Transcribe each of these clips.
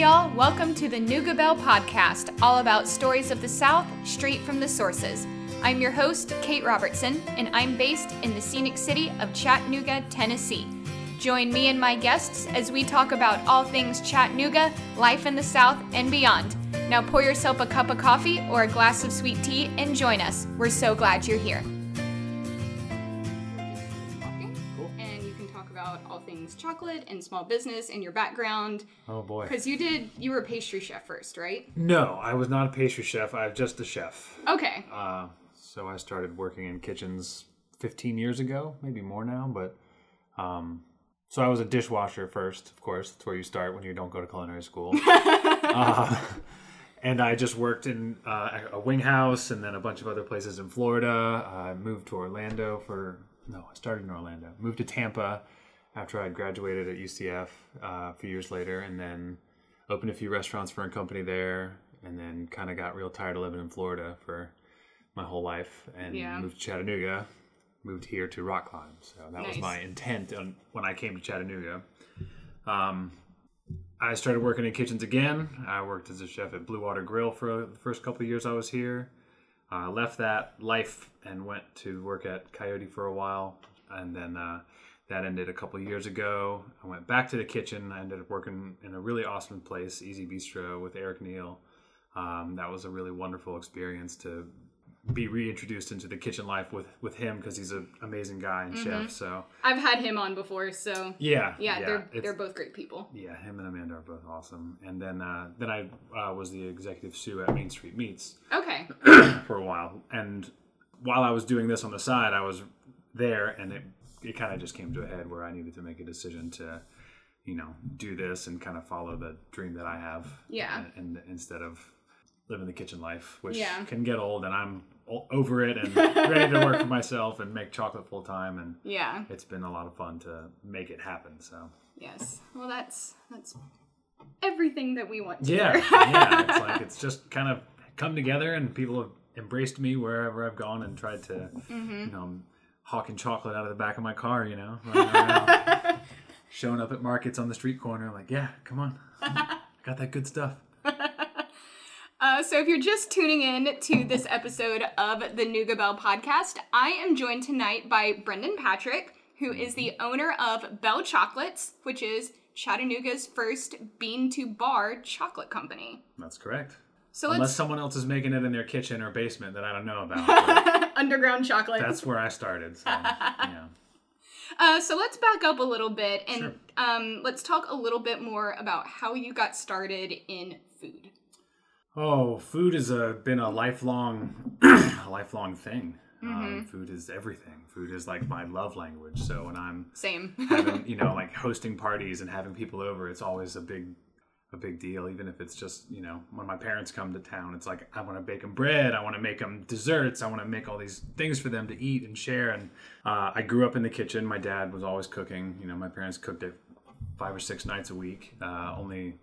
Y'all, welcome to the Nooga podcast, all about stories of the South straight from the sources. I'm your host, Kate Robertson, and I'm based in the scenic city of Chattanooga, Tennessee. Join me and my guests as we talk about all things Chattanooga, life in the South, and beyond. Now pour yourself a cup of coffee or a glass of sweet tea and join us. We're so glad you're here. Chocolate and small business and your background. Oh boy. Because you did, you were a pastry chef first, right? No, I was not a pastry chef. I'm just a chef. Okay. Uh, so I started working in kitchens 15 years ago, maybe more now. But um, so I was a dishwasher first, of course. That's where you start when you don't go to culinary school. uh, and I just worked in uh, a wing house and then a bunch of other places in Florida. I moved to Orlando for no, I started in Orlando. Moved to Tampa after I graduated at UCF uh, a few years later, and then opened a few restaurants for a company there, and then kind of got real tired of living in Florida for my whole life, and Yeah. moved to Chattanooga. Moved here to rock climb, so that was my intent on, when I came to Chattanooga. Um, I started working in kitchens again. I worked as a chef at Blue Water Grill for the first couple of years I was here. I left that life and went to work at Coyote for a while, and then uh, that ended a couple years ago. I went back to the kitchen. I ended up working in a really awesome place, Easy Bistro, with Erik Niel. Um, that was a really wonderful experience to be reintroduced into the kitchen life with with him because he's an amazing guy and chef. So I've had him on before, so yeah, yeah, they're they're both great people. yeah, him and Amanda are both awesome. And then uh, then I uh, was the executive sous at Main Street Meats Okay. for a while. And while I was doing this on the side, I was there, and it it kind of just came to a head where I needed to make a decision to, you know, do this and kind of follow the dream that I have. Yeah. And, and instead of living the kitchen life, which Yeah. can get old, and I'm over it and ready to work for myself and make chocolate full time and. Yeah. It's been a lot of fun to make it happen. So Yes. Well, that's that's everything that we want to Yeah, yeah. It's like it's just kind of come together, and people have embraced me wherever I've gone and tried to, Mm-hmm. you know, hawking chocolate out of the back of my car, you know, showing up at markets on the street corner, like, yeah, come on, I got that good stuff. Uh, so, if you're just tuning in to this episode of the Nooga Belle podcast, I am joined tonight by Brendan Patrick, who is the owner of Belle Chocolates, which is Chattanooga's first bean to bar chocolate company. That's correct. So Unless someone else is making it in their kitchen or basement that I don't know about. underground chocolate. that's where I started. So, yeah. Uh, so let's back up a little bit and Sure. um, let's talk a little bit more about how you got started in food. Oh, food has uh, been a lifelong, a lifelong thing. Mm-hmm. Um, food is everything. Food is like my love language. So when I'm Same. having, you know, like hosting parties and having people over, it's always a big, a big deal. Even if it's just, you know, when my parents come to town, it's like I want to bake them bread, I want to make them desserts, I want to make all these things for them to eat and share. And uh, I grew up in the kitchen. My dad was always cooking. You know, my parents cooked it five or six nights a week. Uh, only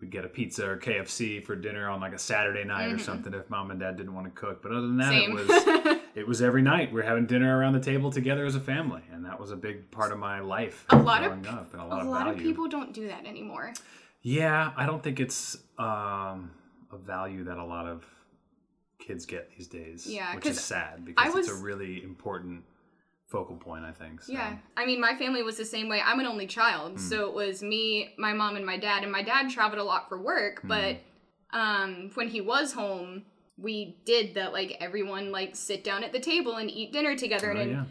we'd get a pizza or KFC for dinner on like a Saturday night or something if mom and dad didn't want to cook. But other than that, Mm-hmm. Same. it was it was every night. We're having dinner around the table together as a family, and that was a big part of my life A lot of up and a A of lot of people don't do that anymore. Yeah, I don't think it's um, a value that a lot of kids get these days. Yeah, which is sad because I it's a really important focal point. I think. So. Yeah. I mean, my family was the same way. I'm an only child. Hmm. So it was me, my mom, and my dad. And my dad traveled a lot for work. Hmm. But um, when he was home, we did that, like, everyone, like, sit down at the table and eat dinner together. Oh, and yeah.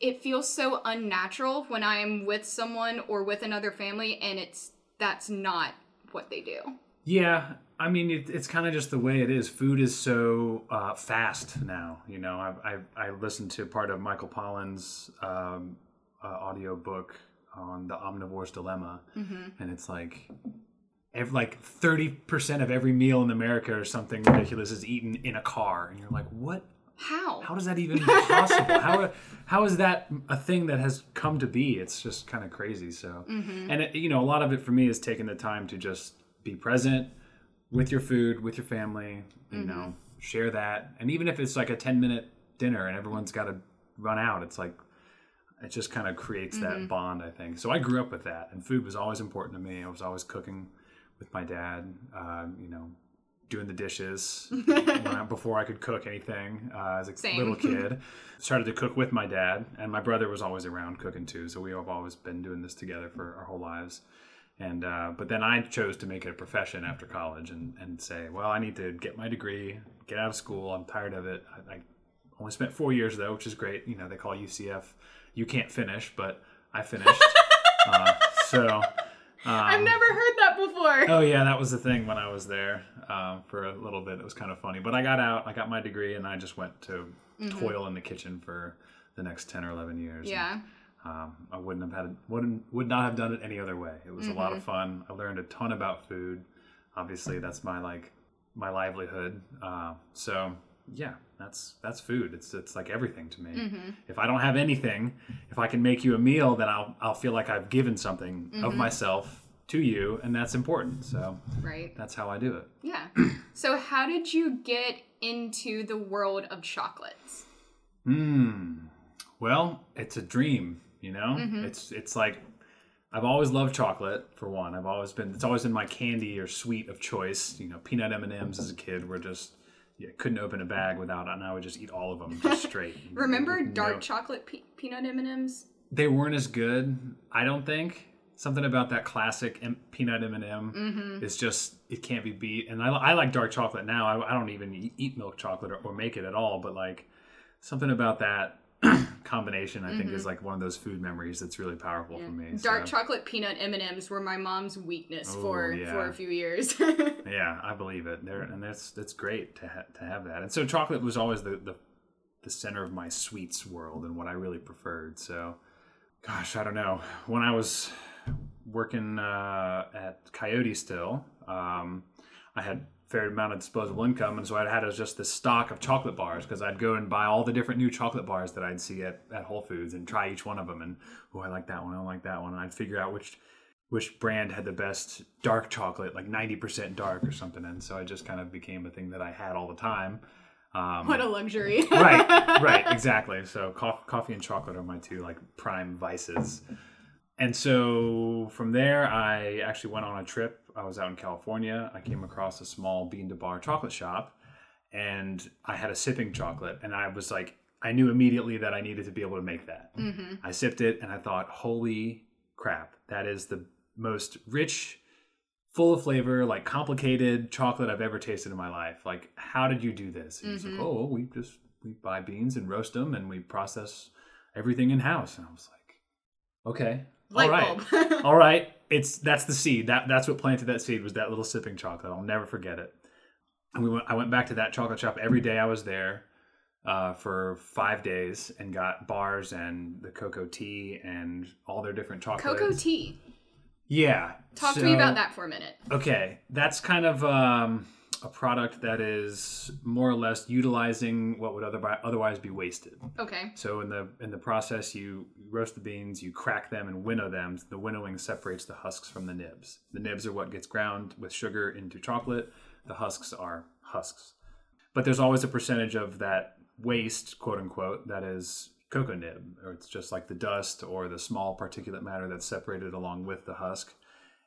it feels so unnatural when I'm with someone or with another family and it's that's not what they do. Yeah, I mean, it, it's kind of just the way it is. Food is so uh, fast now. You know, I, I, I listened to part of Michael Pollan's um, uh, audio book on the omnivore's dilemma, and it's like. Every, like 30% of every meal in America or something ridiculous is eaten in a car. And you're like, what? How? How does that even possible? how, how is that a thing that has come to be? It's just kind of crazy. So, mm-hmm. and it, you know, a lot of it for me is taking the time to just be present with your food, with your family, you mm-hmm. know, share that. And even if it's like a 10 minute dinner and everyone's got to run out, it's like, it just kind of creates that mm-hmm. bond, I think. So I grew up with that, and food was always important to me. I was always cooking with my dad. Uh, you know, doing the dishes I, before I could cook anything uh, as a Same. little kid. Started to cook with my dad, and my brother was always around cooking too. So we have always been doing this together for our whole lives. And uh, but then I chose to make it a profession after college and, and say, well, I need to get my degree, get out of school. I'm tired of it. I, I only spent four years though, which is great. You know, they call UCF, you can't finish, but I finished. uh, so. I've never heard that before. Oh yeah, that was the thing when I was there um, for a little bit. It was kind of funny, but I got out. I got my degree, and I just went to toil in the kitchen for the next ten or eleven years. yeah. um, I wouldn't have had it, wouldn't would not have done it any other way. It was a lot of fun. I learned a ton about food. Obviously, that's my like my livelihood. Uh, so yeah, that's that's food. It's it's like everything to me. If I don't have anything, if I can make you a meal, then I'll I'll feel like I've given something of myself to you, and that's important. So Right. that's how I do it. Yeah. so, how did you get into the world of chocolates? Hmm. Well, it's a dream, you know. It's it's like I've always loved chocolate. For one, I've always been. It's always been my candy or sweet of choice. You know, peanut M and M's as a kid were just. Yeah, couldn't open a bag without it, and I would just eat all of them just straight. Remember No- dark chocolate pe- peanut M&Ms? They weren't as good. I don't think something about that classic M- peanut M and M mm-hmm. is just it can't be beat. And I, I like dark chocolate now. I, I don't even eat- milk chocolate or, or make it at all. But like something about that combination, I think, is mm-hmm. like one of those food memories that's really powerful for me. Dark so, chocolate peanut M&Ms were my mom's weakness Oh, for yeah. for a few years. yeah, I believe it. There and that's that's great to ha- to have that. And so chocolate was always the, the the center of my sweets world and what I really preferred. So, gosh, I don't know. When I was working uh, at Coyote still, um, I had fair amount of disposable income, and so I had just this stock of chocolate bars because I'd go and buy all the different new chocolate bars that I'd see at, at Whole Foods and try each one of them. And oh, I like that one. I don't like that one. And I'd figure out which which brand had the best dark chocolate, like ninety percent dark or something. And so it just kind of became a thing that I had all the time. Um, what a luxury. right, right, exactly. So coffee, coffee and chocolate are my two like prime vices. And so from there, I actually went on a trip. I was out in California. I came across a small bean to bar chocolate shop, and I had a sipping chocolate, and I was like, I knew immediately that I needed to be able to make that. Mm-hmm. I sipped it, and I thought, holy crap, that is the most rich full of flavor, like complicated chocolate I've ever tasted in my life. Like, how did you do this? And he's like, mm-hmm. oh, we just we buy beans and roast them, and we process everything in house. And I was like, okay, Light all right, bulb. all right. It's that's the seed. That that's what planted that seed was that little sipping chocolate. I'll never forget it. And we went. I went back to that chocolate shop every day I was there. Uh, for five days and got bars and the cocoa tea and all their different chocolates. Cocoa tea. Yeah. Talk to me about that for a minute. Okay, that's kind of um, a product that is more or less utilizing what would other, otherwise be wasted. Okay. So in the in the process, you roast the beans, you crack them, and winnow them. The winnowing separates the husks from the nibs. The nibs are what gets ground with sugar into chocolate. The husks are husks. But there's always a percentage of that waste, quote unquote, that is cocoa nib, or it's just like the dust or the small particulate matter that's separated along with the husk.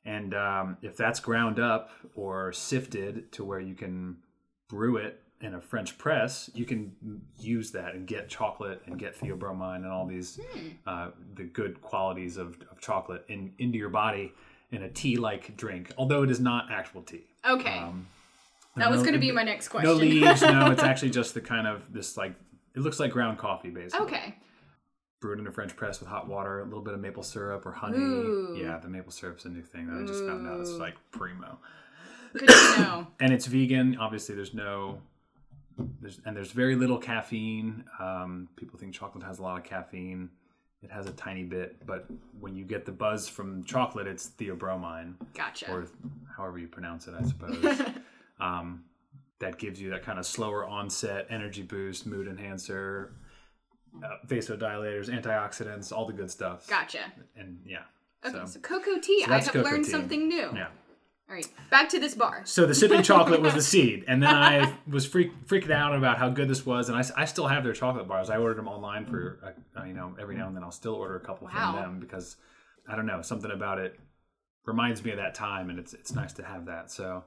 And um, if that's ground up or sifted to where you can brew it in a French press, you can use that and get chocolate and get theobromine and all these uh, the good qualities of, of chocolate in, into your body in a tea-like drink. Although it is not actual tea. Okay. Um, that was no- going to be my next question. No leaves. no, it's actually just the kind of this like it looks like ground coffee basically okay. Brewed in a French press with hot water, a little bit of maple syrup or honey. Ooh. Yeah, the maple syrup's a new thing that I just found out. It's like primo. Good to know. And it's vegan. Obviously, there's no, there's and there's very little caffeine. Um, people think chocolate has a lot of caffeine. It has a tiny bit, but when you get the buzz from chocolate, it's theobromine, Gotcha. or however you pronounce it, I suppose. um, that gives you that kind of slower onset, energy boost, mood enhancer, uh, vasodilators, antioxidants, all the good stuff. gotcha. And yeah. Okay, so, so, cocoa tea. so I have cocoa learned tea. something new. yeah. All right, back to this bar. So the sipping chocolate was the seed, and then I was freak, freaked out about how good this was, and I still have their chocolate bars. I ordered them online for uh, uh, you know every now and then I'll still order a couple Wow. from them because I don't know something about it reminds me of that time, and it's it's nice to have that. So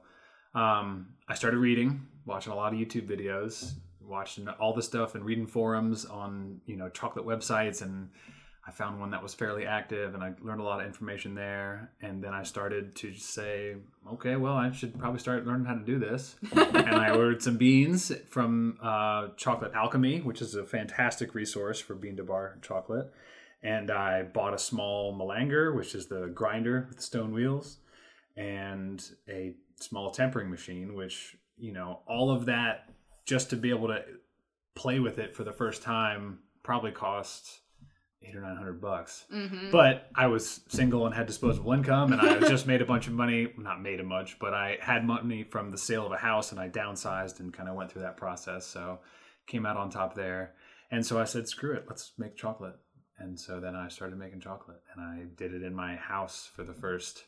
um, I started reading, watching a lot of YouTube videos, watching all the stuff, and reading forums on you know chocolate websites and I found one that was fairly active and I learned a lot of information there. And then I started to say, okay, well, I should probably start learning how to do this. and I ordered some beans from uh, Chocolate Alchemy, which is a fantastic resource for bean to bar chocolate. And I bought a small melanger, which is the grinder with the stone wheels, and a small tempering machine, which, you know, all of that just to be able to play with it for the first time probably cost eight or nine hundred bucks. Mm-hmm. But I was single and had disposable income, and I just made a bunch of money. Not made a much, but I had money from the sale of a house, and I downsized and kind of went through that process. So came out on top there. And so I said, screw it, let's make chocolate. And so then I started making chocolate, and I did it in my house for the first,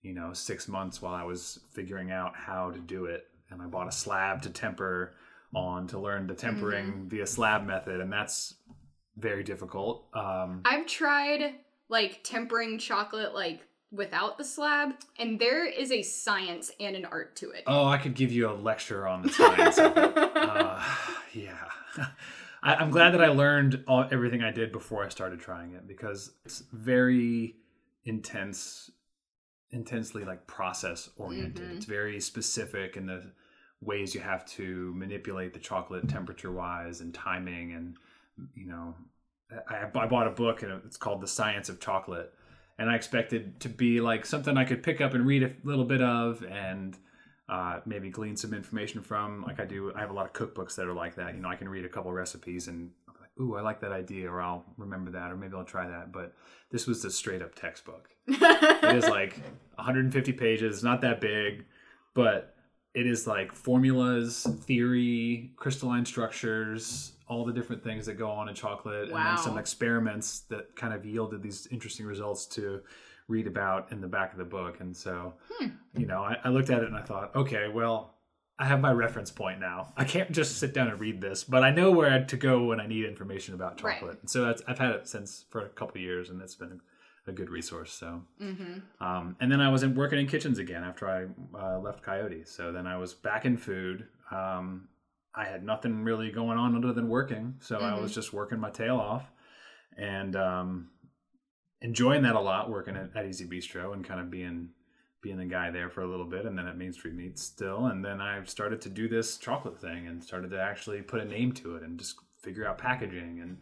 you know, six months while I was figuring out how to do it. And I bought a slab to temper on to learn the tempering via slab method, and that's very difficult. Um, I've tried like tempering chocolate like without the slab, and there is a science and an art to it. oh, I could give you a lecture on the science of it. Uh, yeah. I, I'm glad that I learned all, everything I did before I started trying it because it's very intense, intensely like process oriented. Mhm. It's very specific in the ways you have to manipulate the chocolate temperature wise and timing and you know I, I bought a book and it's called the science of chocolate. And i expected to be like something i could pick up and read a little bit of and uh, maybe glean some information from. Like i do i have a lot of cookbooks that are like that. You know i can read a couple recipes and like ooh i like that idea or i'll remember that or maybe i'll try that. But this was a straight up textbook. It is like 150 pages. Not that big. But it is like formulas theory crystalline structures all the different things that go on in chocolate. And then some experiments that kind of yielded these interesting results to read about in the back of the book. And so hmm. you know I, I looked at it and i thought okay well i have my reference point now. I can't just sit down and read this but i know where to go when i need information about chocolate. And so that's i've had it since for a couple of years and it's been a good resource so mm-hmm. um, and then I was in, working in kitchens again after I uh, left Coyote. So then I was back in food. Um, I had nothing really going on other than working. So I was just working my tail off and um, enjoying that a lot, working at, at Easy Bistro and kind of being being the guy there for a little bit and then at Main Street Meats still. And then I started to do this chocolate thing and started to actually put a name to it and just figure out packaging and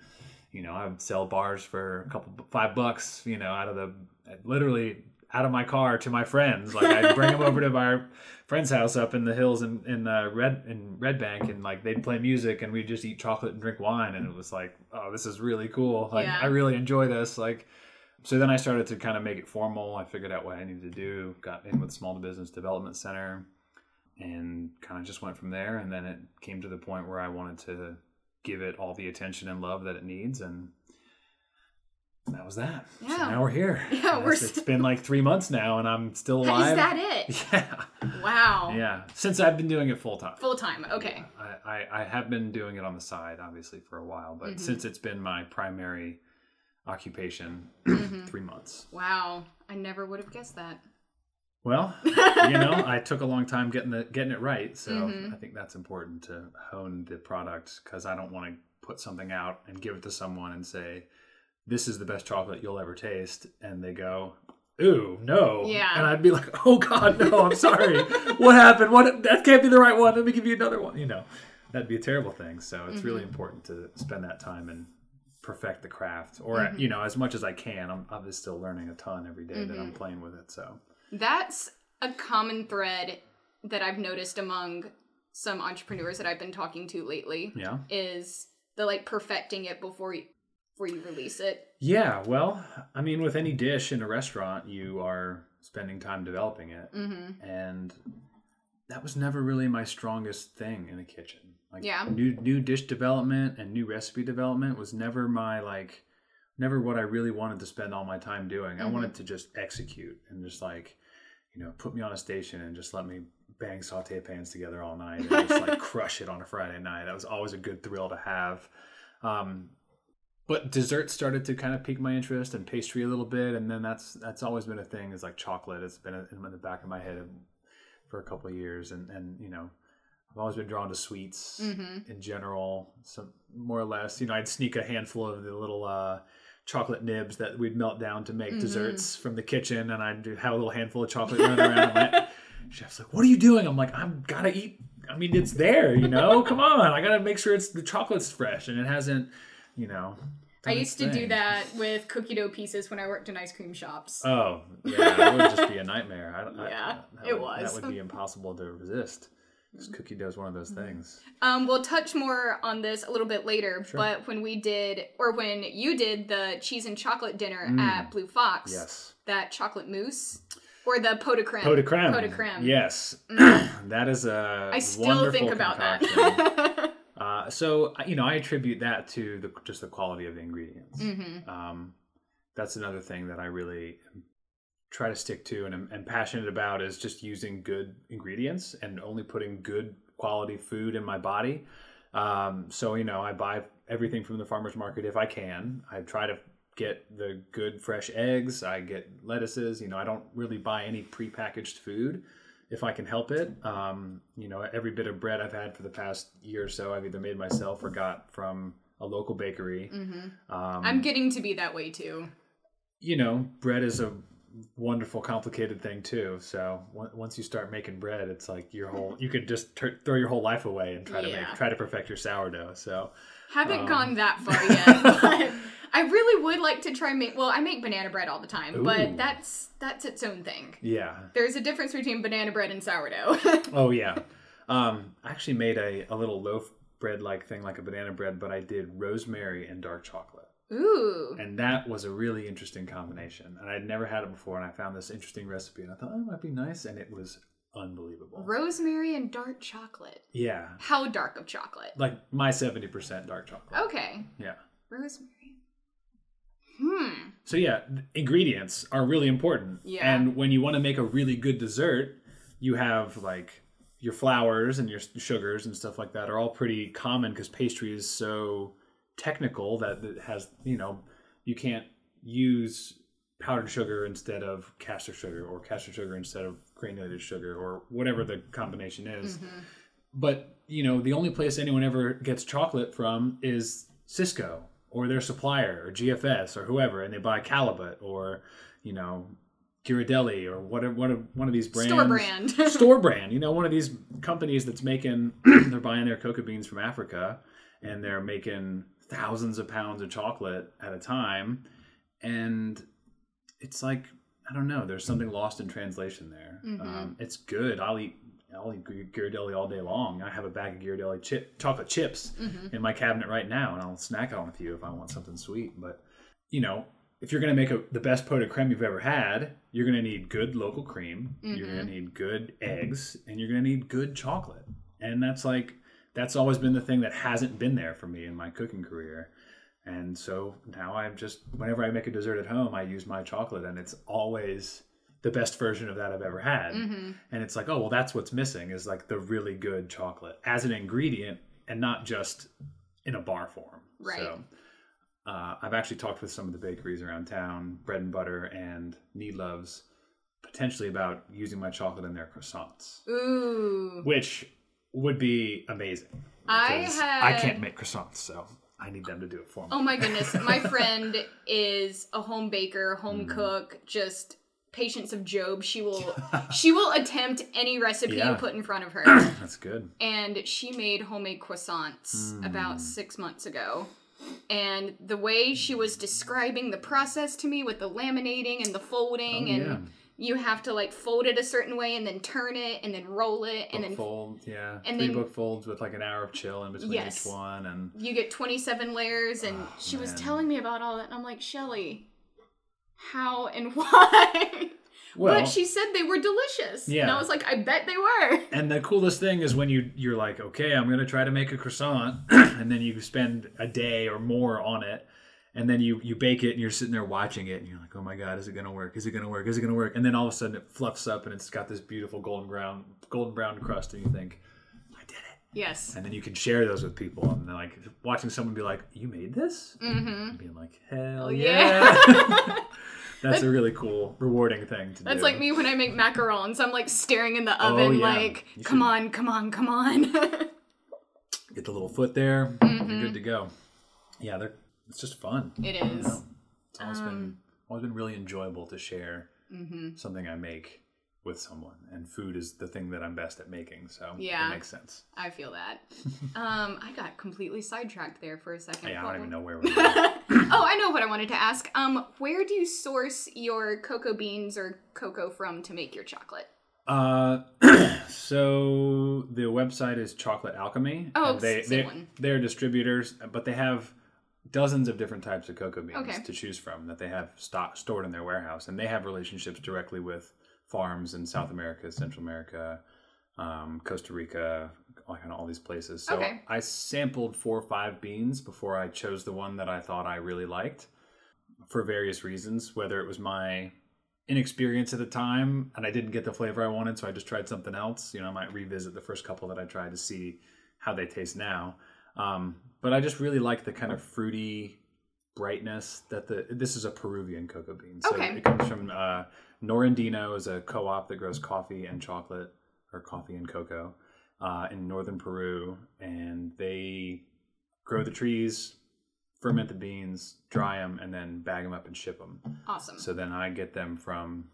you know, I would sell bars for a couple five bucks, you know, out of the literally out of my car to my friends. Like I'd bring them over to my friend's house up in the hills in in uh, Red in Red Bank, and like they'd play music, and we'd just eat chocolate and drink wine, and it was like, oh, this is really cool. Like Yeah. I really enjoy this. Like. So then I started to kind of make it formal. I figured out what I needed to do. Got in with Small Business Development Center, and kind of just went from there. And then it came to the point where I wanted to give it all the attention and love that it needs, and that was that. So Yeah. now we're here. Yeah, we're It's- it's been like three months now, and I'm still alive. Is that it? Yeah, Wow. yeah. Since I've been doing it full time. Full time. Okay. I, I, I have been doing it on the side, obviously, for a while, but Mhm. since it's been my primary occupation, three months. Wow. I never would have guessed that. Well, you know, I took a long time getting the getting it right, so Mhm. I think that's important to hone the product because I don't want to put something out and give it to someone and say, "This is the best chocolate you'll ever taste," and they go, "Ooh, no!" Yeah. and I'd be like, "Oh God, no! I'm sorry. what happened? What? That can't be the right one. Let me give you another one." You know, that'd be a terrible thing. So it's really mm-hmm. important to spend that time and perfect the craft, or mm-hmm. you know, as much as I can. I'm obviously still learning a ton every day that I'm mm-hmm. playing with it. So. That's a common thread that I've noticed among some entrepreneurs that I've been talking to lately Yeah. is the like perfecting it before you before you release it. Yeah, well, I mean, with any dish in a restaurant, you are spending time developing it, Mm-hmm. and that was never really my strongest thing in the kitchen. Like, Yeah. new new dish development and new recipe development was never my like, never what I really wanted to spend all my time doing. I Mhm. wanted to just execute and just like, you know, put me on a station and just let me bang saute pans together all night and just like crush it on a Friday night. That was always a good thrill to have. Um, but dessert started to kind of pique my interest and pastry a little bit, and then that's that's always been a thing. Is like chocolate. It's been in the back of my head for a couple of years, and and you know, I've always been drawn to sweets Mm-hmm. in general. So more or less, you know, I'd sneak a handful of the little uh, chocolate nibs that we'd melt down to Mm-hmm. make desserts from the kitchen, and I'd have a little handful of chocolate running around. And my chef's like, "What are you doing?" I'm like, "I'm gotta eat." I mean, it's there, you know. Come on, I gotta make sure it's the chocolate's fresh and it hasn't, you know. I used to do that with cookie dough pieces when I worked in ice cream shops. Oh, yeah, that would just be a nightmare. I, I, Yeah, that it would, was. That would be impossible to resist. Because cookie dough is one of those things. Um, we'll touch more on this a little bit later, Sure. but when we did, or when you did the cheese and chocolate dinner at Bleu Fox, Mm. Yes. that chocolate mousse, or the pot de creme. Pot de creme. Pot de creme. Yes. that is a I still think about concoction. that. Uh, so you know, I attribute that to the just the quality of the ingredients. Mm-hmm. Um, that's another thing that I really try to stick to and am, passionate about is just using good ingredients and only putting good quality food in my body. Um, so you know, I buy everything from the farmers market if I can. I try to get the good fresh eggs. I get lettuces. You know, I don't really buy any prepackaged food if I can help it. Um, you know, every bit of bread I've had for the past year or so, I've either made myself or got from a local bakery. Um, I'm getting to be that way too. you know, bread is a wonderful, complicated thing too. So on- once you start making bread, it's like your whole you could just throw your whole life away and try to Yeah. make try to perfect your sourdough. So Haven't Um, gone that far yet, but I really would like to try make. Well, I make banana bread all the time, Ooh. but that's that's its own thing. yeah, There's a difference between banana bread and sourdough. oh yeah. Um, I actually made a, a little loaf bread like thing, like a banana bread, but I did rosemary and dark chocolate. Ooh. And that was a really interesting combination. And I'd never had it before, and I found this interesting recipe, and I thought, oh, it might be nice, and it was unbelievable. Rosemary and dark chocolate. Yeah, How dark of chocolate? like my seventy percent dark chocolate. Okay. Yeah. Rosemary. Hmm. So yeah, ingredients are really important. Yeah. And when you want to make a really good dessert, you have like your flours and your sugars and stuff like that are all pretty common because pastry is so technical that has you know you can't use powdered sugar instead of caster sugar or caster sugar instead of granulated sugar or whatever the combination is. Mm-hmm. But you know, the only place anyone ever gets chocolate from is Sysco or their supplier or GFS or whoever, and they buy Callebaut or you know Ghirardelli or whatever one of one of these brands. Store brand. store brand. You know, one of these companies that's making they're buying their cocoa beans from Africa and they're making thousands of pounds of chocolate at a time, and it's like I don't know. There's something lost in translation there. Mm-hmm. Um, it's good. I'll eat. I'll eat Ghir- Ghirardelli all day long. I have a bag of Ghirardelli chip, chocolate chips mm-hmm. in my cabinet right now, and I'll snack on a few if I want something sweet. But you know, if you're going to make a, the best pot de creme you've ever had, you're going to need good local cream. You're going to mm-hmm. need good eggs, and you're going to need good chocolate. And that's like that's always been the thing that hasn't been there for me in my cooking career. And so now I'm just whenever I make a dessert at home, I use my chocolate, and it's always the best version of that I've ever had. Mm-hmm. And it's like, oh well, that's what's missing is like the really good chocolate as an ingredient, and not just in a bar form. Right. So, uh, I've actually talked with some of the bakeries around town, Bread and Butter and Niedlov's, potentially about using my chocolate in their croissants, Ooh. which would be amazing. I had- I can't make croissants, so I need them to do it for me. Oh my goodness. My friend is a home baker, home Mm. cook, just patience of Job. She will she will attempt any recipe Yeah. you put in front of her. That's good. and she made homemade croissants Hmm. about six months ago. And the way she was describing the process to me with the laminating and the folding, Oh, and yeah. You have to like fold it a certain way and then turn it and then roll it and Book then fold, yeah. and Three then- book folds with like an hour of chill in between Yes. each one, and you get 27 layers. And ah, she was Oh, telling me about all that. And I'm like, Shelly, how and why? well, but she said they were delicious. yeah And I was like, I bet they were. And the coolest thing is when you you're like, okay, I'm gonna try to make a croissant, and then you spend a day or more on it, and then you you bake it, and you're sitting there watching it, and you're like, oh my god, is it gonna work? Is it gonna work? Is it gonna work? And then all of a sudden it fluffs up, and it's got this beautiful golden brown golden brown crust, and you think, I did it. Yes. and then you can share those with people and then like watching someone be like you made this mm-hmm. being like hell yeah. yeah, that's a really cool rewarding thing to That's do That's like me when I make macarons. I'm like staring in the oven, Oh, yeah. like, You come should- on, come on, come on. get the little foot there Mm-hmm. you're good to go yeah they're it's just fun it is. it's always Um, been always been really enjoyable to share mm-hmm. something i make with someone and food is the thing that i'm best at making so Yeah. it makes sense I feel that. um, I got completely sidetracked there for a second. yeah i don't even know where we're oh, I know what I wanted to ask. Um, where do you source your cocoa beans or cocoa from to make your chocolate? Uh, so the website is Chocolate Alchemy. Oh, they, they one. they're distributors, but they have dozens of different types of cocoa beans Okay. to choose from that they have stock stored in their warehouse, and they have relationships directly with farms in South America, Central America, um, Costa Rica, all, kind of all these places. So Okay. I sampled four or five beans before I chose the one that I thought I really liked for various reasons, whether it was my inexperience at the time and I didn't get the flavor I wanted, so I just tried something else. You know, I might revisit the first couple that I tried to see how they taste now. Um, but I just really like the kind of fruity brightness that the this is a Peruvian cocoa bean. So Okay. it comes from uh, Norandino is a co-op that grows coffee and chocolate or coffee and cocoa uh, in northern Peru, and they grow the trees, ferment the beans, dry them, and then bag them up and ship them. Awesome. So then I get them from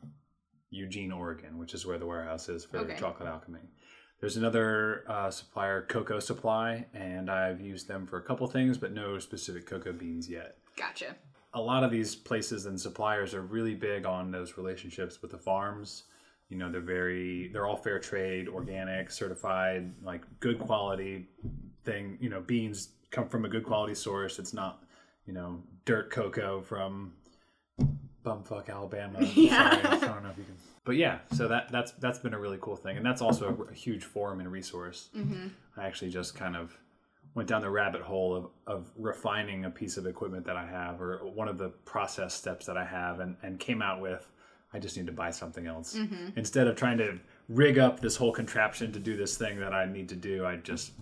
Eugene, Oregon, which is where the warehouse is for Okay. Chocolate Alchemy. There's another uh, supplier, Cocoa Supply, and I've used them for a couple things, but no specific cocoa beans yet. Gotcha. A lot of these places and suppliers are really big on those relationships with the farms. You know, they're very, they're all fair trade, organic, certified, like good quality thing. You know, beans come from a good quality source. It's not, you know, dirt cocoa from bumfuck Alabama. Yeah. Sorry, I don't know if you can. But yeah, so that that's that's been a really cool thing, and that's also a, a huge forum and resource. Mm-hmm. I actually just kind of went down the rabbit hole of, of refining a piece of equipment that I have, or one of the process steps that I have, and and came out with I just need to buy something else Mm-hmm. instead of trying to rig up this whole contraption to do this thing that I need to do. I just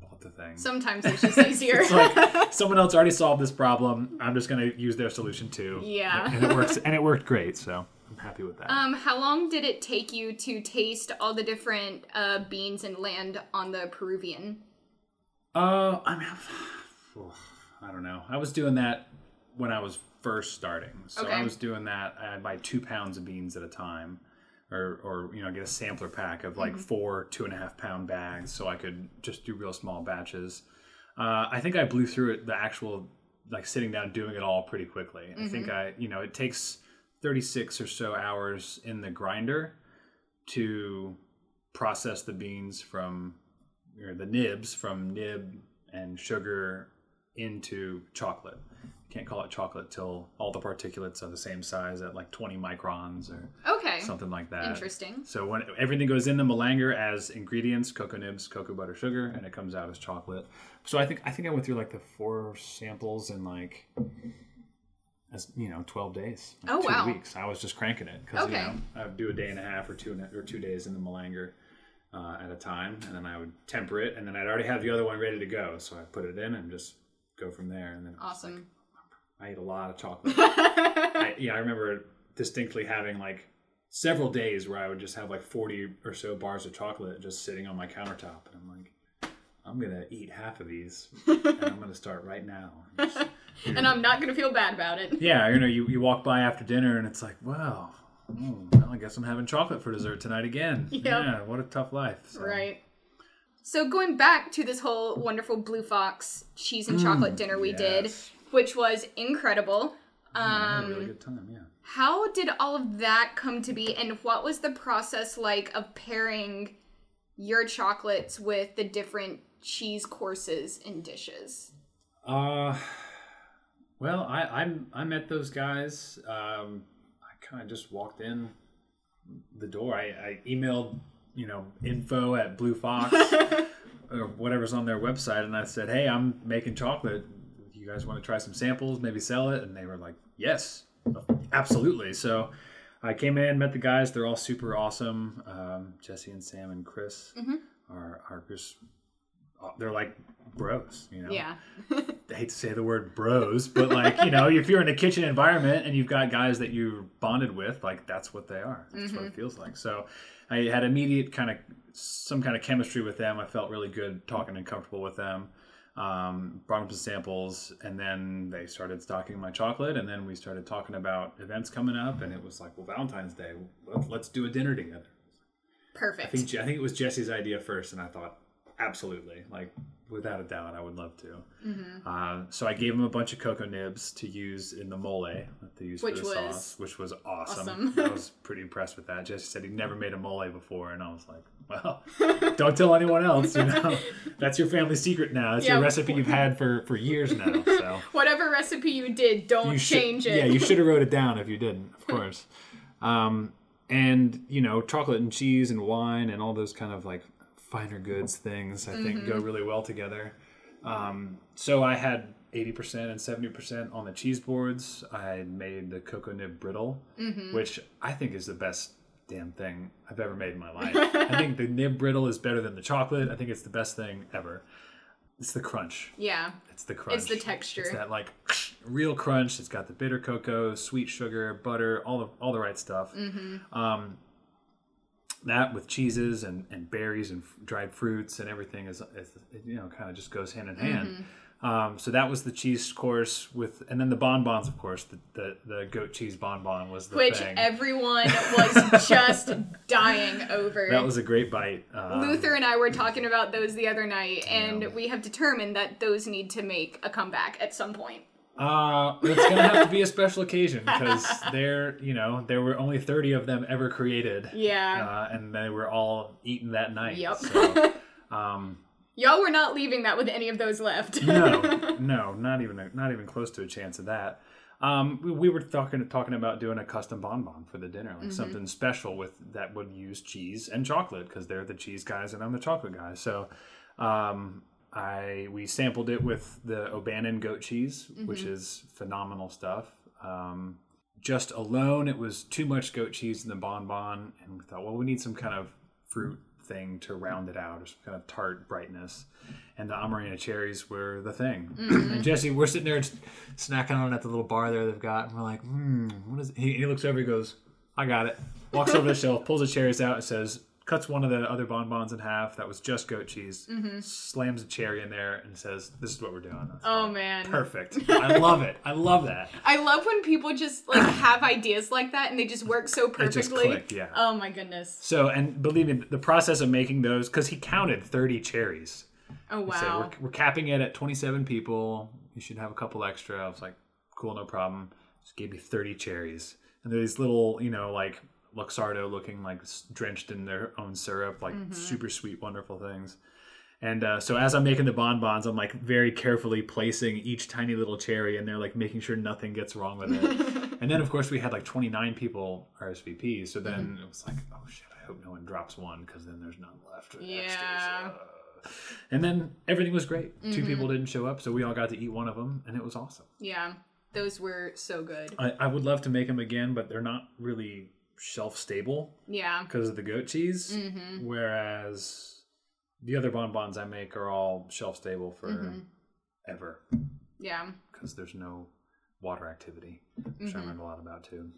bought the thing. Sometimes it's just easier. It's like someone else already solved this problem. I'm just going to use their solution too. Yeah. and it works, and it worked great. So happy with that. um, how long did it take you to taste all the different uh, beans and land on the Peruvian? Uh, I'm. I don't know. I was doing that when I was first starting. So I was doing that. I'd buy two pounds of beans at a time, or or you know get a sampler pack of like four two and a half pound bags, so I could just do real small batches. Uh, I think I blew through it the actual like sitting down doing it all pretty quickly. I think I you know it takes 36 or so hours in the grinder to process the beans from or the nibs from nib and sugar into chocolate. Can't call it chocolate till all the particulates are the same size at like 20 microns or Okay. something like that. Interesting. So when everything goes in the melanger as ingredients, cocoa nibs, cocoa butter, sugar, and it comes out as chocolate. So I think I think I went through like the four samples in like as you know, twelve days. like Oh, two wow. weeks. I was just cranking it because Okay. you know I would do a day and a half or two a- or two days in the Melanger uh, at a time, and then I would temper it, and then I'd already have the other one ready to go. So I put it in and just go from there. And then just like, Awesome. I ate a lot of chocolate. I, yeah, I remember distinctly having like several days where I would just have like 40 or so bars of chocolate just sitting on my countertop. And I'm like, I'm going to eat half of these and I'm going to start right now. And I'm not gonna feel bad about it. yeah, you know, you, you walk by after dinner and it's like, wow, oh, well, I guess I'm having chocolate for dessert tonight again. Yep. Yeah, what a tough life. So, Right. So going back to this whole wonderful Bleu Fox cheese and chocolate dinner we did, Mm, which was incredible. I had a Um, really good time, yeah. how did all of that come to be, and what was the process like of pairing your chocolates with the different cheese courses and dishes? Uh, well, I I, I met those guys. Um, I kind of just walked in the door. I, I emailed, you know, info at Bleu Fox or whatever's on their website, and I said, "Hey, I'm making chocolate. You guys want to try some samples? Maybe sell it?" And they were like, "Yes, absolutely." So. I came in, met the guys. They're all super awesome. Um, Jesse and Sam and Chris are, are just they're like bros, you know. Yeah. I hate to say the word bros, but like, you know, if you're in a kitchen environment and you've got guys that you're bonded with, like that's what they are. That's what it feels like. So I had immediate kind of some kind of chemistry with them. I felt really good talking and comfortable with them. Um, brought them some samples and then they started stocking my chocolate and then we started talking about events coming up and it was like, well, Valentine's Day, let's, let's do a dinner together. Perfect. I think, I think it was Jesse's idea first and I thought, absolutely, like without a doubt, I would love to. Mm-hmm. Uh, so I gave him a bunch of cocoa nibs to use in the mole that they use Which for the was sauce, which was awesome. awesome. I was pretty impressed with that. Jesse said he'd never made a mole before, and I was like, "Well, don't tell anyone else. You know, that's your family secret now. It's Yeah. your recipe you've had for for years now. So Whatever recipe you did, don't you should- change it. Yeah, you should have wrote it down if you didn't, of course. um, and you know, chocolate and cheese and wine and all those kind of like finer goods things, I think, Mm-hmm. go really well together. Um, so I had eighty percent and seventy percent on the cheese boards. I made the cocoa nib brittle, Mm-hmm. which I think is the best damn thing I've ever made in my life. I think the nib brittle is better than the chocolate. I think it's the best thing ever. It's the crunch. yeah. It's the crunch. It's the texture. It's that like real crunch. It's got the bitter cocoa, sweet sugar, butter, all the all the right stuff. Mm-hmm. Um, that with cheeses and, and berries and dried fruits and everything is, is you know kind of just goes hand in hand. Mm-hmm. Um, so that was the cheese course with, and then the bonbons, of course. The the, the goat cheese bonbon was the Which thing. everyone was just dying over. that was a great bite. Um, Luther and I were talking about those the other night, and we have determined that those need to make a comeback at some point. Uh, it's gonna have to be a special occasion because there, you know, there were only thirty of them ever created. Yeah. uh, and they were all eaten that night. Yep. So, um, Y'all were not leaving that with any of those left. no, no, not even a, not even close to a chance of that. Um, we, we were talking talking about doing a custom bonbon for the dinner, Mm-hmm. like something special with that would use cheese and chocolate because they're the cheese guys and I'm the chocolate guy. So, um, I we sampled it with the O'Banon goat cheese, which Mm-hmm. is phenomenal stuff. Um, just alone, it was too much goat cheese in the bonbon, and we thought, well, we need some kind of fruit thing to round it out, or some kind of tart brightness. And the Amarena cherries were the thing. And Jesse, we're sitting there snacking on it at the little bar there they've got, and we're like, hmm, what is? It? He, he looks over, he goes, I got it. Walks over the shelf, pulls the cherries out, and says, cuts one of the other bonbons in half. That was just goat cheese. Mm-hmm. Slams a cherry in there and says, "This is what we're doing." That's oh man. perfect. I love it. I love that. I love when people just like have ideas like that and they just work so It just perfectly. clicked, yeah. Oh my goodness. So, and believe me, the process of making those, because he counted 30 cherries. Oh wow. we're, we're capping it at 27 people. You should have a couple extra. I was like, cool, no problem. Just gave me 30 cherries. And they're these little, you know, like Luxardo looking like drenched in their own syrup, like super sweet, wonderful things. And uh, so as I'm making the bonbons, I'm like very carefully placing each tiny little cherry in there, like making sure nothing gets wrong with it. and then, of course, we had like 29 people RSVP. So then it was like, oh shit, I hope no one drops one because then there's none left. for the next day. Yeah. Uh, And then everything was great. Two people didn't show up, so we all got to eat one of them, and it was awesome. Yeah. Those were so good. I, I would love to make them again, but they're not really shelf stable Yeah. because of the goat cheese. Mm-hmm. Whereas the other bonbons I make are all shelf stable for mm-hmm. ever Yeah. because there's no water activity, which I mm-hmm. learned a lot about too.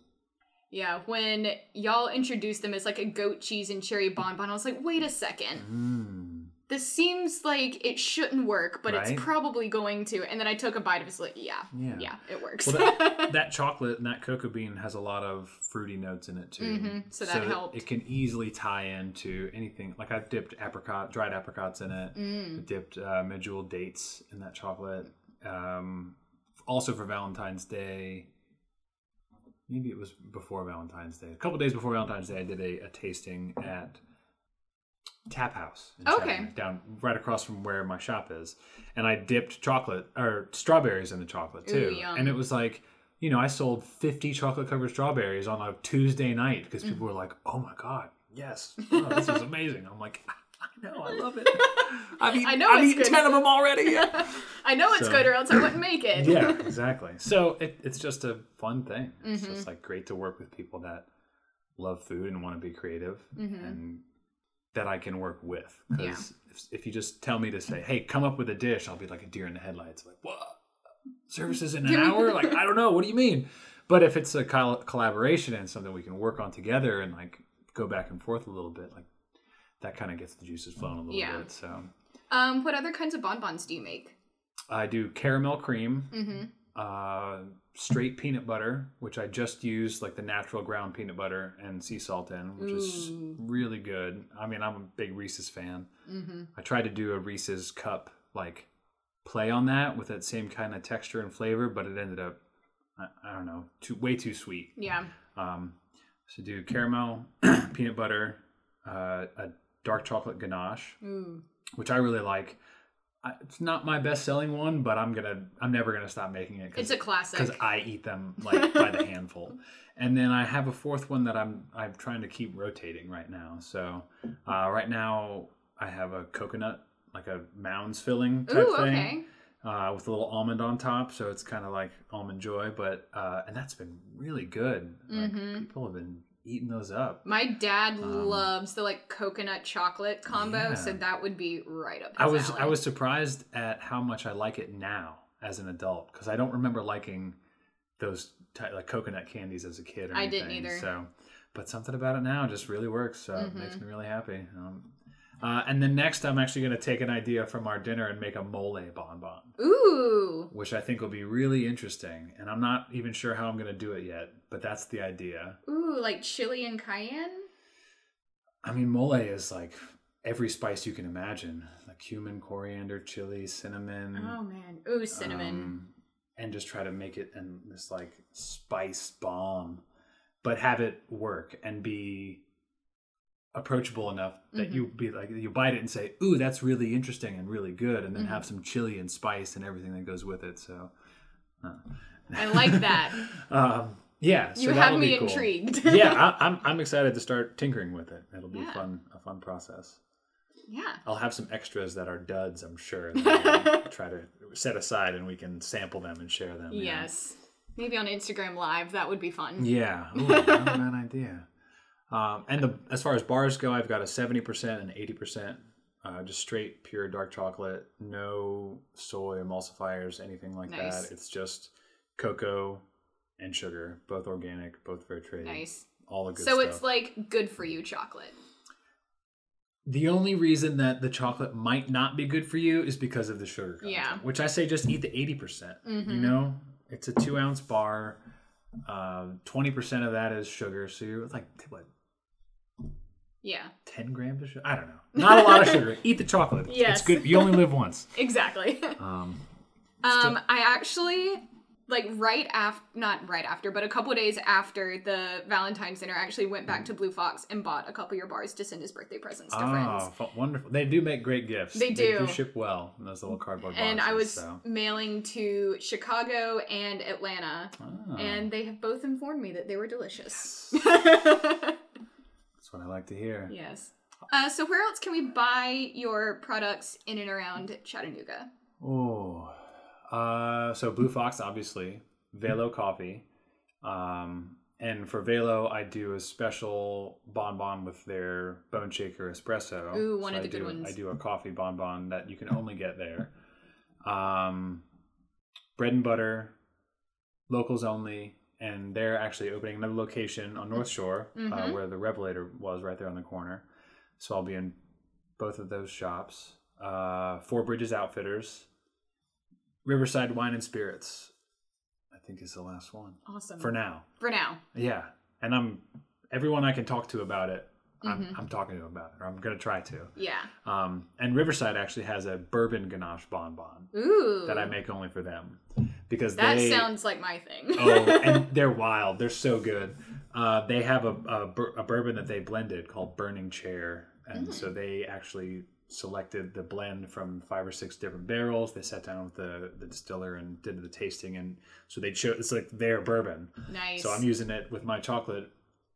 Yeah. When y'all introduced them as like a goat cheese and cherry bonbon, I was like, wait a second. Mm. This seems like it shouldn't work, but Right? it's probably going to. And then I took a bite of it. It's like, yeah, Yeah. yeah, it works. Well, that, that chocolate and that cocoa bean has a lot of fruity notes in it too. Mhm, so that helped. It can easily tie into anything. Like I've dipped apricot, dried apricots in it. Mm. Dipped uh, medjool dates in that chocolate. Um, also for Valentine's Day. Maybe it was before Valentine's Day. A couple days before Valentine's Day, I did a, a tasting at Tap House. Okay. Down right across from where my shop is, and I dipped chocolate or strawberries in the chocolate too, yum. and it was like. You know, I sold 50 chocolate covered strawberries on a Tuesday night because people were like, oh my God, yes, oh, this is amazing. I'm like, I know, I love it. I've eaten, I know I've eaten good. 10 of them already. I know it's So- good, or else I wouldn't make it. yeah, exactly. So it, it's just a fun thing. It's Mm-hmm. just like great to work with people that love food and want to be creative Mm-hmm. and that I can work with. Because if, if you just tell me to say, "Hey, come up with a dish," I'll be like a deer in the headlights. Like, what? Services in an hour? Like, I don't know. What do you mean? But if it's a col- collaboration and something we can work on together and like go back and forth a little bit, like that kind of gets the juices flowing a little Yeah. bit. So Um, what other kinds of bonbons do you make? I do caramel cream, Mm-hmm. uh, straight peanut butter, which I just used like the natural ground peanut butter and sea salt in, which is really good. I mean, I'm a big Reese's fan. Mm-hmm. I tried to do a Reese's cup like play on that with that same kind of texture and flavor, but it ended up I, I don't know, too way too sweet. Yeah. Um, so do caramel, peanut butter, uh, a dark chocolate ganache, Ooh. which I really like. It's not my best selling one, but I'm gonna I'm never gonna stop making it It's a classic. because I eat them like by the handful. And then I have a fourth one that I'm I'm trying to keep rotating right now. So uh, right now I have a coconut like a mounds filling type Ooh, thing okay. uh, with a little almond on top. So it's kind of like almond joy, but uh, and that's been really good. Like, Mhm. people have been eating those up. My dad Um, loves the like coconut chocolate combo, Yeah. so that would be right up his I was alley. I was surprised at how much I like it now as an adult because I don't remember liking those ty like coconut candies as a kid. Or I didn't anything. either. So, but something about it now just really works. So it makes Mhm. me really happy. Um, uh, and then next, I'm actually going to take an idea from our dinner and make a mole bonbon, Ooh. which I think will be really interesting. And I'm not even sure how I'm going to do it yet, but that's the idea. Ooh, like chili and cayenne? I mean, mole is like every spice you can imagine, like cumin, coriander, chili, cinnamon. Oh man. Ooh, cinnamon. um, and just try to make it in this like spice bomb, but have it work and be approachable enough that Mhm. you be like you bite it and say, "Ooh, that's really interesting and really good," and then Mhm. have some chili and spice and everything that goes with it. So, uh, I like that. um, yeah, so you have me cool. intrigued. yeah, I, I'm I'm excited to start tinkering with it. It'll be Yeah. fun, a fun process. yeah. I'll have some extras that are duds, I'm sure. Try to set aside and we can sample them and share them. Yes. Maybe on Instagram Live, that would be fun. Yeah, Ooh, not a bad idea. Um, and the as far as bars go, I've got a seventy percent and eighty percent, uh, just straight pure dark chocolate, no soy emulsifiers, anything like Nice. that. It's just cocoa and sugar, both organic, both fair trade. Nice. all the good stuff. So stuff. it's like good for you chocolate. the only reason that the chocolate might not be good for you is because of the sugar content. Yeah. Which I say just eat the eighty percent. You know, it's a two ounce bar. Twenty percent of that is sugar, so you're like what Yeah. 10 grams of sugar. I don't know. Not a lot of sugar. Eat the chocolate. Yes. It's good. You only live once. Exactly. Um, Um, I actually like right after, not right after, but a couple days after the Valentine's dinner, I actually went back to Bleu Fox and bought a couple of your bars to send as birthday presents to oh, friends. fu- wonderful. They do make great gifts. They do. ship well in those little cardboard boxes. And I was So. mailing to Chicago and Atlanta, Oh, and they have both informed me that they were delicious. that's what I like to hear. yes. Uh, so where else can we buy your products in and around Chattanooga? Oh, uh, so Bleu Fox, obviously, Velo Coffee, um, and for Velo, I do a special bonbon with their Bone Shaker Espresso. Ooh, one of I the good do- ones. I do a coffee bonbon that you can only get there. Um, bread and butter, locals only, and they're actually opening another location on North Shore, uh, Mhm. where the Revelator was, right there on the corner. So I'll be in both of those shops. Uh, Four Bridges Outfitters, Riverside Wine and Spirits. I think is the last one Awesome. for now. For now. Yeah, and I'm everyone I can talk to about it. I'm, Mhm. I'm talking to about it, or I'm gonna try to. Yeah. Um, and Riverside actually has a bourbon ganache bonbon Ooh. that I make only for them because That they sounds like my thing. oh, and they're wild. They're so good. Uh, they have a, a, a bourbon that they blended called Burning Chair, and Mm. so they actually selected the blend from five or six different barrels. They sat down with the, the distiller and did the tasting, and so they chose it's like their bourbon. nice. So I'm using it with my chocolate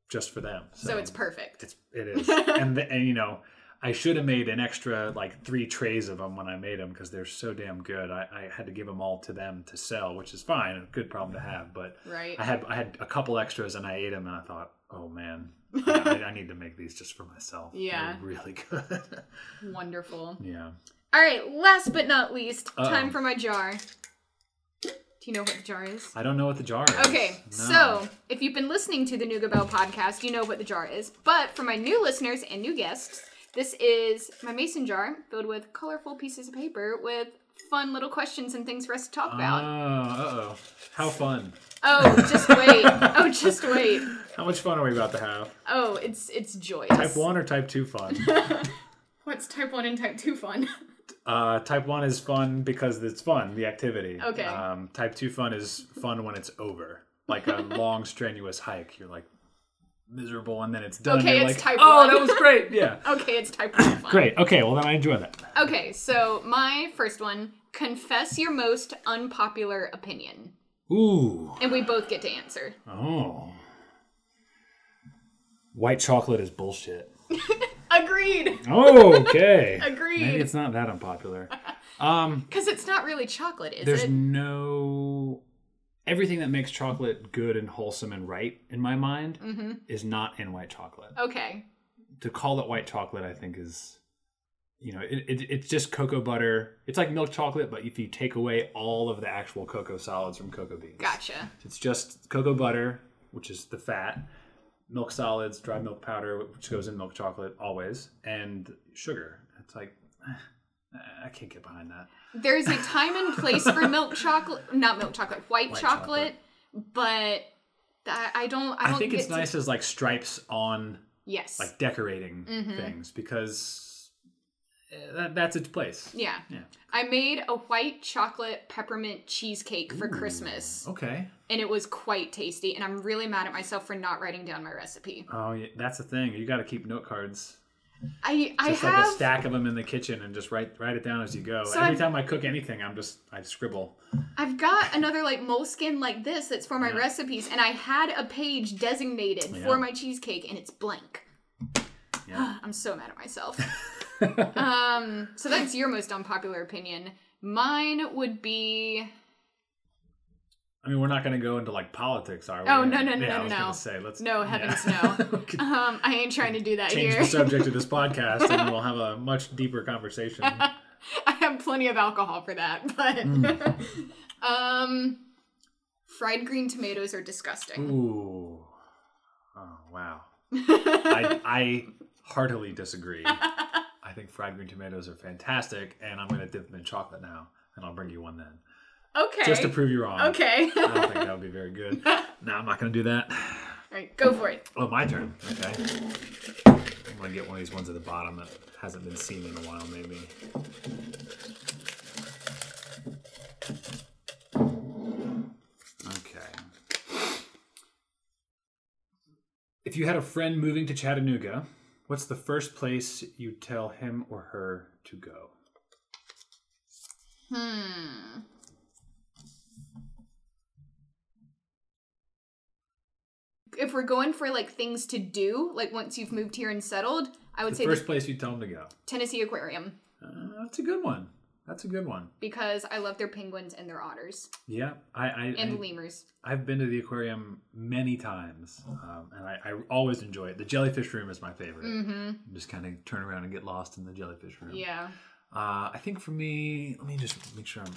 just for them. So it's perfect. it's it is, and the, and you know. I should have made an extra like three trays of them when I made them because they're so damn good. I, I had to give them all to them to sell, which is fine, a good problem to have. But Right. I had I had a couple extras and I ate them and I thought, oh man, I, I need to make these just for myself. They're Yeah. really good. Wonderful. yeah. All right, last but not least, Uh-oh. time for my jar. Do you know what the jar is? I don't know what the jar is. Okay, No. so if you've been listening to the Nooga Belle podcast, you know what the jar is. But for my new listeners and new guests, this is my mason jar filled with colorful pieces of paper with fun little questions and things for us to talk Oh, about. uh oh. How fun. oh, just wait. Oh, just wait. How much fun are we about to have? Oh, it's it's joyous. Type 1 or type 2 fun? What's type one and type two fun? Uh, type one is fun because it's fun, the activity. Okay. Um, type two fun is fun when it's over, like a long strenuous hike. You're like miserable, and then it's done. Okay, You're it's like, type oh, one." that was great. Yeah. okay, it's type one. Great. Okay. Well, then I enjoy that. Okay, so my first one: confess your most unpopular opinion, Ooh. and we both get to answer. Oh. White chocolate is bullshit. Agreed. Oh, okay. Agreed. Maybe it's not that unpopular. Um, Because it's not really chocolate, is there's it? no everything that makes chocolate good and wholesome and right in my mind Mm-hmm. is not in white chocolate. Okay. to call it white chocolate, I think is, you know, it, it, it's just cocoa butter. It's like milk chocolate, but if you take away all of the actual cocoa solids from cocoa beans, Gotcha. it's just cocoa butter, which is the fat, milk solids, dry milk powder, which goes in milk chocolate always, and sugar. It's like, I can't get behind that. There's a time and place for milk chocolate, not milk chocolate, white, White chocolate, but that, I don't. I I, don't think it's get to- nice as like stripes on Yes. like decorating Mm-hmm. things because eh, that, that's its place. yeah. Yeah. I made a white chocolate peppermint cheesecake for Christmas, Okay. and it was quite tasty. And I'm really mad at myself for not writing down my recipe. Oh, yeah, that's the thing. You got to keep note cards. I I Just have like a stack of them in the kitchen and just write write it down as you go. So Every I've- time I cook anything, I'm just I scribble. I've got another like moleskin like this that's for my Yeah. recipes, and I had a page designated Yeah. for my cheesecake, and it's blank. Yeah. I'm so mad at myself. um, so that's your most unpopular opinion. Mine would be I mean, we're not going to go into like politics, are we? Oh, no, no, no, yeah, no, I was no. Say, let's No, yeah. heavens, no. We um, I ain't trying to do that change here. the subject of this podcast, and we'll have a much deeper conversation. I have plenty of alcohol for that, but Mm. um, fried green tomatoes are disgusting. Ooh. Oh wow. I I heartily disagree. I think fried green tomatoes are fantastic, and I'm going to dip them in chocolate now, and I'll bring you one then, Okay. just to prove you wrong. Okay. I don't think that would be very good. No, I'm not going to do that. All right, go for it. Oh, my turn. Okay. I'm gonna get one of these ones at the bottom that hasn't been seen in a while, maybe. Okay. If you had a friend moving to Chattanooga, what's the first place you tell him or her to go? Hmm. If we're going for like things to do, like once you've moved here and settled, I would The say first place you tell them to go. Tennessee Aquarium Uh, that's a good one. That's a good one. because I love their penguins and their otters Yeah, I, I and I- lemurs. I've been to the aquarium many times, um, and I, I always enjoy it. The jellyfish room is my favorite. Mm-hmm. Just kind of turn around and get lost in the jellyfish room. Yeah. Uh, I think for me, let me just make sure I'm.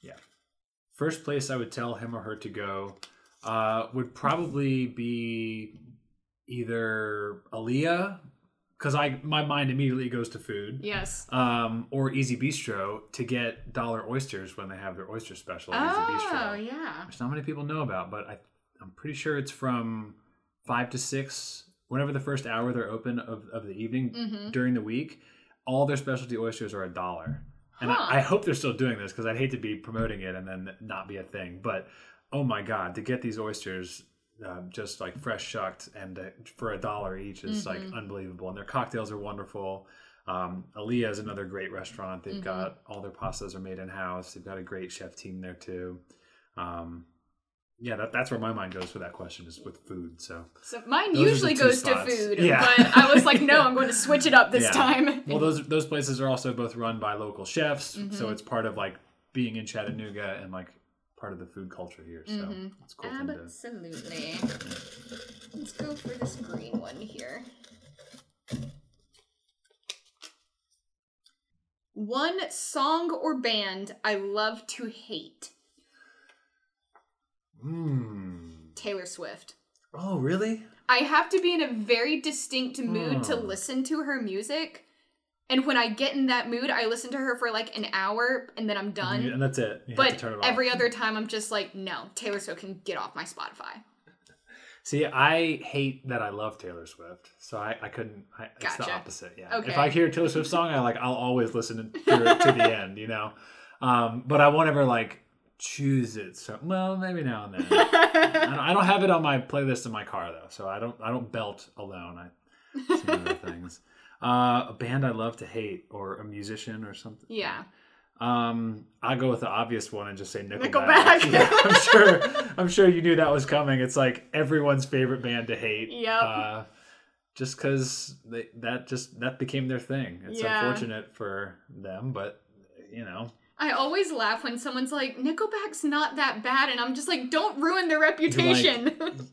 Yeah. First place I would tell him or her to go uh, would probably be either Alleia, because I my mind immediately goes to food. Yes. Um, or Easy Bistro to get dollar oysters when they have their oyster special at Easy Bistro Oh yeah. which not many people know about, but I, I'm pretty sure it's from five to six, whenever the first hour they're open of, of the evening Mm-hmm. during the week. All their specialty oysters are a dollar. And Huh. I, I hope they're still doing this because I'd hate to be promoting it and then not be a thing. But oh my God, to get these oysters um, just like fresh shucked and uh, for a dollar each is like Mm-hmm. unbelievable. And their cocktails are wonderful. Um, Alleia is another great restaurant. They've Mhm. got all their pastas are made in house. They've got a great chef team there too. Um, yeah, that, that's where my mind goes for that question is with food. So So mine Those usually goes spots. to food, Yeah. but I was like, no, I'm going to switch it up this Yeah. time. well, those those places are also both run by local chefs, Mm-hmm. so it's part of like being in Chattanooga and like part of the food culture here. So Mm-hmm. it's cool. Absolutely. Let's go for this green one here. One song or band I love to hate. Hmm. Taylor Swift. Oh, really? I have to be in a very distinct mood to Hmm. listen to her music. And when I get in that mood, I listen to her for like an hour and then I'm done. And that's it. You But it off. every other time, I'm just like, no, Taylor Swift can get off my Spotify. See, I hate that I love Taylor Swift, so I, I couldn't. I, It's the opposite. Yeah. Okay. If I hear a Taylor Swift song, I like I'll always listen to, to the end. You know, um, but I won't ever like choose it. So well, maybe now and then. I, don't, I don't have it on my playlist in my car though, so I don't I don't belt alone. I some other things. Uh, a band I love to hate, or a musician, or something. Yeah. Um, I'll go with the obvious one and just say Nickelback. Nickelback. yeah, I'm sure. I'm sure you knew that was coming. It's like everyone's favorite band to hate. Yep. Uh, just because that just that became their thing. It's Yeah. unfortunate for them, but you know. I always laugh when someone's like, Nickelback's not that bad. And I'm just like, don't ruin their reputation.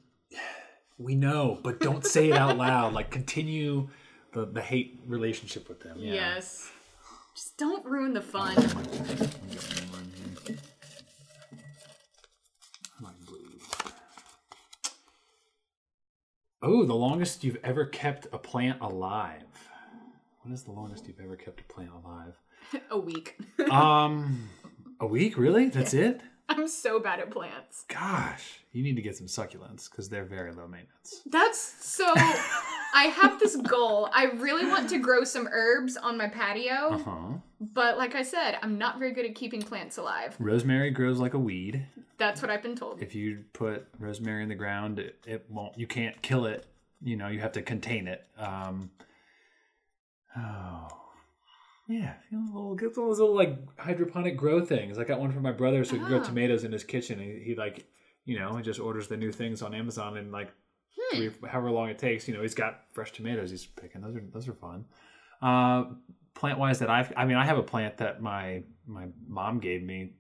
We know, but don't say it out loud. Like continue the, the hate relationship with them. Yeah. Yes. Just don't ruin the fun. Oh, the longest you've ever kept a plant alive. What is the longest you've ever kept a plant alive? A week. Um, a week, really? That's it? I'm so bad at plants. Gosh, you need to get some succulents because they're very low maintenance. That's so. I have this goal. I really want to grow some herbs on my patio, Uh huh. but like I said, I'm not very good at keeping plants alive. Rosemary grows like a weed. That's what I've been told. If you put rosemary in the ground, it, it won't. You can't kill it. You know, you have to contain it. Um. Oh. Yeah, you know, little, get those little like hydroponic grow things. I got one for my brother so he can grow Oh. tomatoes in his kitchen. He, he like, you know, he just orders the new things on Amazon and like three, however long it takes. You know, he's got fresh tomatoes he's picking. Those are those are fun. Uh, plant wise, that I've I mean, I have a plant that my my mom gave me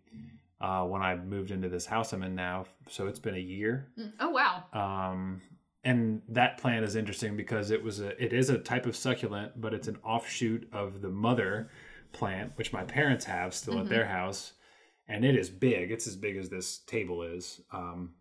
uh, when I moved into this house I'm in now. So it's been a year. Oh wow. Um, and that plant is interesting because it was a it is a type of succulent, but it's an offshoot of the mother plant, which my parents have still at their house, and it is big. It's as big as this table is. Um,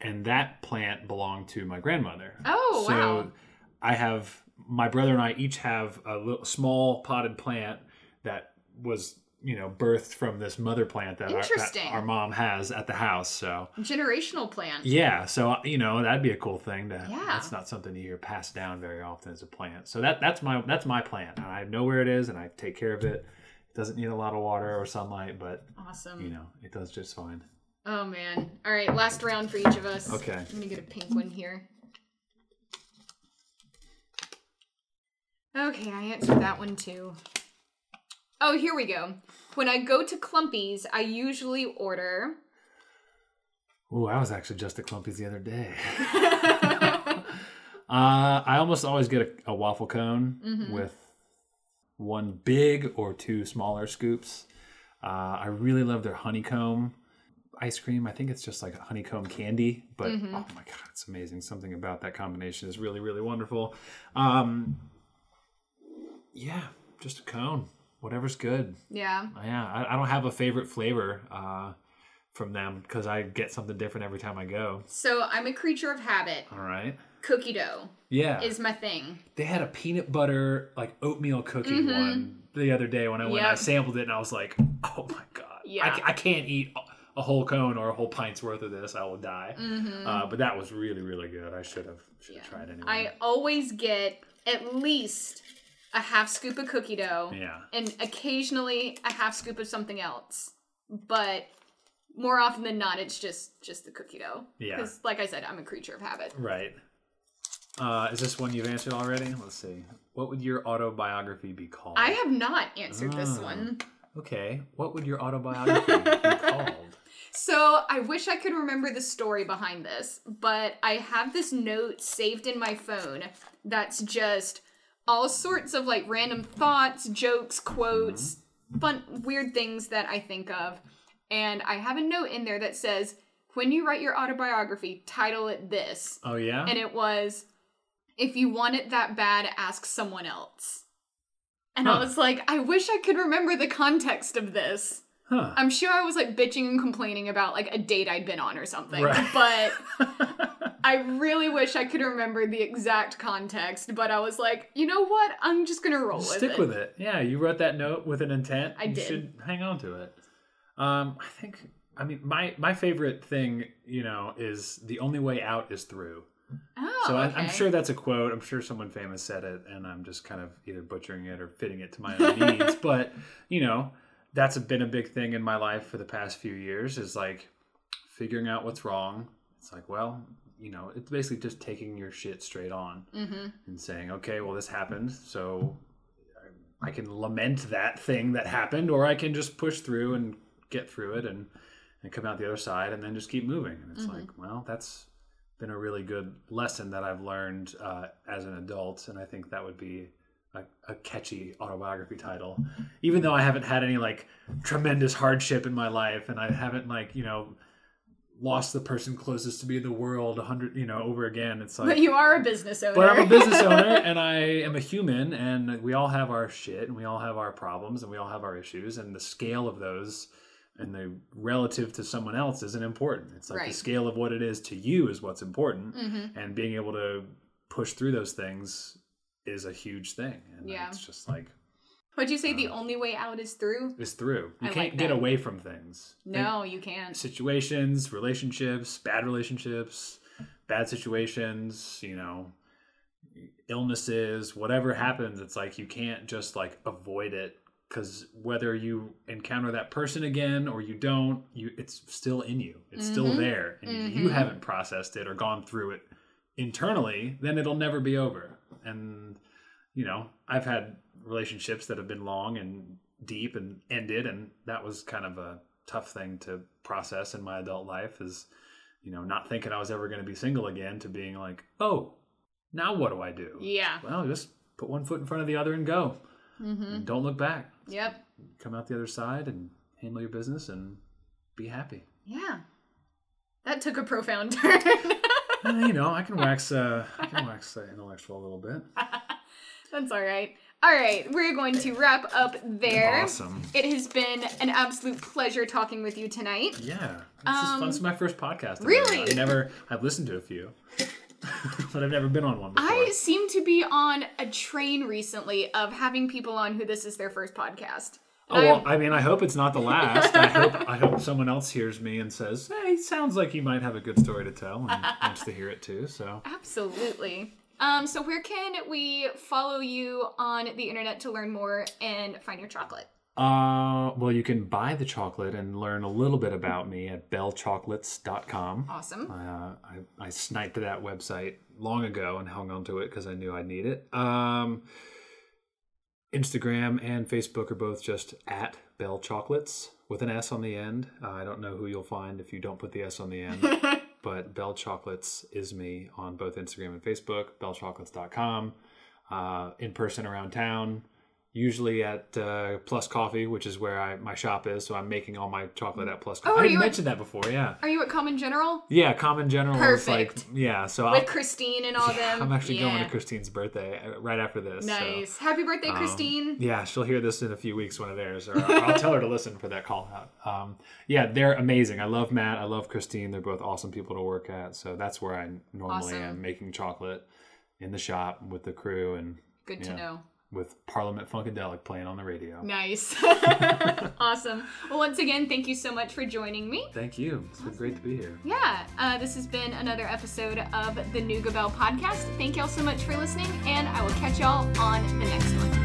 and that plant belonged to my grandmother. Oh so wow. I have my brother and I each have a little small potted plant that was you know birthed from this mother plant that, our, that our mom has at the house. So Generational plant. yeah, so you know that'd be a cool thing to. Yeah. That's not something you hear passed down very often as a plant. So that that's my that's my plant. I know where it is and I take care of it. It doesn't need a lot of water or sunlight, but Awesome. you know it does just fine. Oh man. All right, last round for each of us. Okay. Let me get a pink one here. Okay, I answered that one too. Oh, here we go. When I go to Clumpies, I usually order. Ooh, I was actually just at Clumpies the other day. uh, I almost always get a, a waffle cone Mm-hmm. with one big or two smaller scoops. Uh, I really love their honeycomb ice cream. I think it's just like honeycomb candy, but Mm-hmm. oh my god, it's amazing. Something about that combination is really, really wonderful. Um, yeah, just a cone, whatever's good. Yeah. Yeah, I, I don't have a favorite flavor uh, from them because I get something different every time I go. So I'm a creature of habit. All right. Cookie dough Yeah. is my thing. they had a peanut butter like oatmeal cookie one the other day when I went. I sampled it and I was like, oh my god, Yeah. I, I can't eat a- whole cone or a whole pint's worth of this. I will die. Uh, but that was really really good. I should have should have tried anyway. I always get at least a half scoop of cookie dough yeah. and occasionally a half scoop of something else. But more often than not, it's just just the cookie dough. Yeah. Because, like I said, I'm a creature of habit. Right. Uh, is this one you've answered already? Let's see. What would your autobiography be called? I have not answered this Ah. one. Okay. What would your autobiography be called? So I wish I could remember the story behind this, but I have this note saved in my phone that's just all sorts of like random thoughts, jokes, quotes, mm-hmm. fun, weird things that I think of. And I have a note in there that says, when you write your autobiography, title it this. Oh yeah. And it was, if you want it that bad, ask someone else. And I was like, I wish I could remember the context of this. Huh. I'm sure I was like bitching and complaining about like a date I'd been on or something. Right. But I really wish I could remember the exact context. But I was like, you know what? I'm just gonna roll with Stick it. with it. Yeah, you wrote that note with an intent. I you did. should hang on to it. Um, I think. I mean, my my favorite thing, you know, is the only way out is through. Oh, so okay. I'm sure that's a quote. I'm sure someone famous said it, and I'm just kind of either butchering it or fitting it to my own needs. But you know, that's been a big thing in my life for the past few years. Is like figuring out what's wrong. It's like, well, you know, it's basically just taking your shit straight on Mm-hmm. and saying, okay, well, this happened, so I can lament that thing that happened, or I can just push through and get through it and and come out the other side, and then just keep moving. And it's like, well, that's been a really good lesson that I've learned uh, as an adult, and I think that would be a, a catchy autobiography title. Even though I haven't had any like tremendous hardship in my life, and I haven't like you know lost the person closest to me in the world a hundred you know over again. It's like But you are a business owner. but I'm a business owner and I am a human and we all have our shit and we all have our problems and we all have our issues and the scale of those and the relative to someone else isn't important. It's like Right. the scale of what it is to you is what's important Mhm. and being able to push through those things is a huge thing. And Yeah. it's just like Would you say the only way out is through? Is through. You I can't like get away from things. No, you can't. situations, relationships, bad relationships, bad situations, you know, illnesses, whatever happens, it's like you can't just like avoid it because whether you encounter that person again or you don't, you it's still in you. It's still Mhm. there and if you haven't processed it or gone through it internally, then it'll never be over. And you know, I've had relationships that have been long and deep and ended and that was kind of a tough thing to process in my adult life is you know not thinking i was ever going to be single again to being like oh now what do i do Yeah. well just put one foot in front of the other and go Mm-hmm. and don't look back Yep. come out the other side and handle your business and be happy Yeah. That took a profound turn. You know i can wax uh i can wax uh, intellectual a little bit That's all right. All right, we're going to wrap up there. awesome It has been an absolute pleasure talking with you tonight. yeah this is Um, fun this is my first podcast I've really? i've never i've listened to a few but i've never been on one before I seem to be on a train recently of having people on who this is their first podcast. Oh well, I mean, I hope it's not the last. I hope I hope someone else hears me and says, "Hey, sounds like you might have a good story to tell," and wants to hear it too. So, Absolutely. Um, so where can we follow you on the internet to learn more and find your chocolate? uh, well, you can buy the chocolate and learn a little bit about me at bellechocolates.com. Awesome. I, uh, I I sniped that website long ago and hung on to it because I knew I'd need it. Um, Instagram and Facebook are both just at Belle Chocolates with an S on the end. Uh, I don't know who you'll find if you don't put the S on the end, but Belle Chocolates is me on both Instagram and Facebook. BelleChocolates.com. Uh, in person around town, usually at uh, Plus Coffee, which is where I, my shop is. So I'm making all my chocolate at Plus Coffee. Oh, I didn't mention that before. Yeah. Are you at Common General? Yeah, Common General is like Perfect. yeah. So With I'll, Christine and all them? I'm actually going to Christine's birthday uh, right after this. so, Nice. Happy birthday, um, Christine. yeah, she'll hear this in a few weeks when it airs, or I'll tell her to listen for that call out. Um, yeah, they're amazing. I love Matt. I love Christine. They're both awesome people to work at. So that's where I normally Awesome. am making chocolate in the shop with the crew and Good to know. With Parliament Funkadelic playing on the radio. Nice. awesome. Well, once again, thank you so much for joining me. Thank you. It's been great to be here. Yeah, uh, this has been another episode of the Nooga Belle podcast. Thank y'all so much for listening, and I will catch y'all on the next one.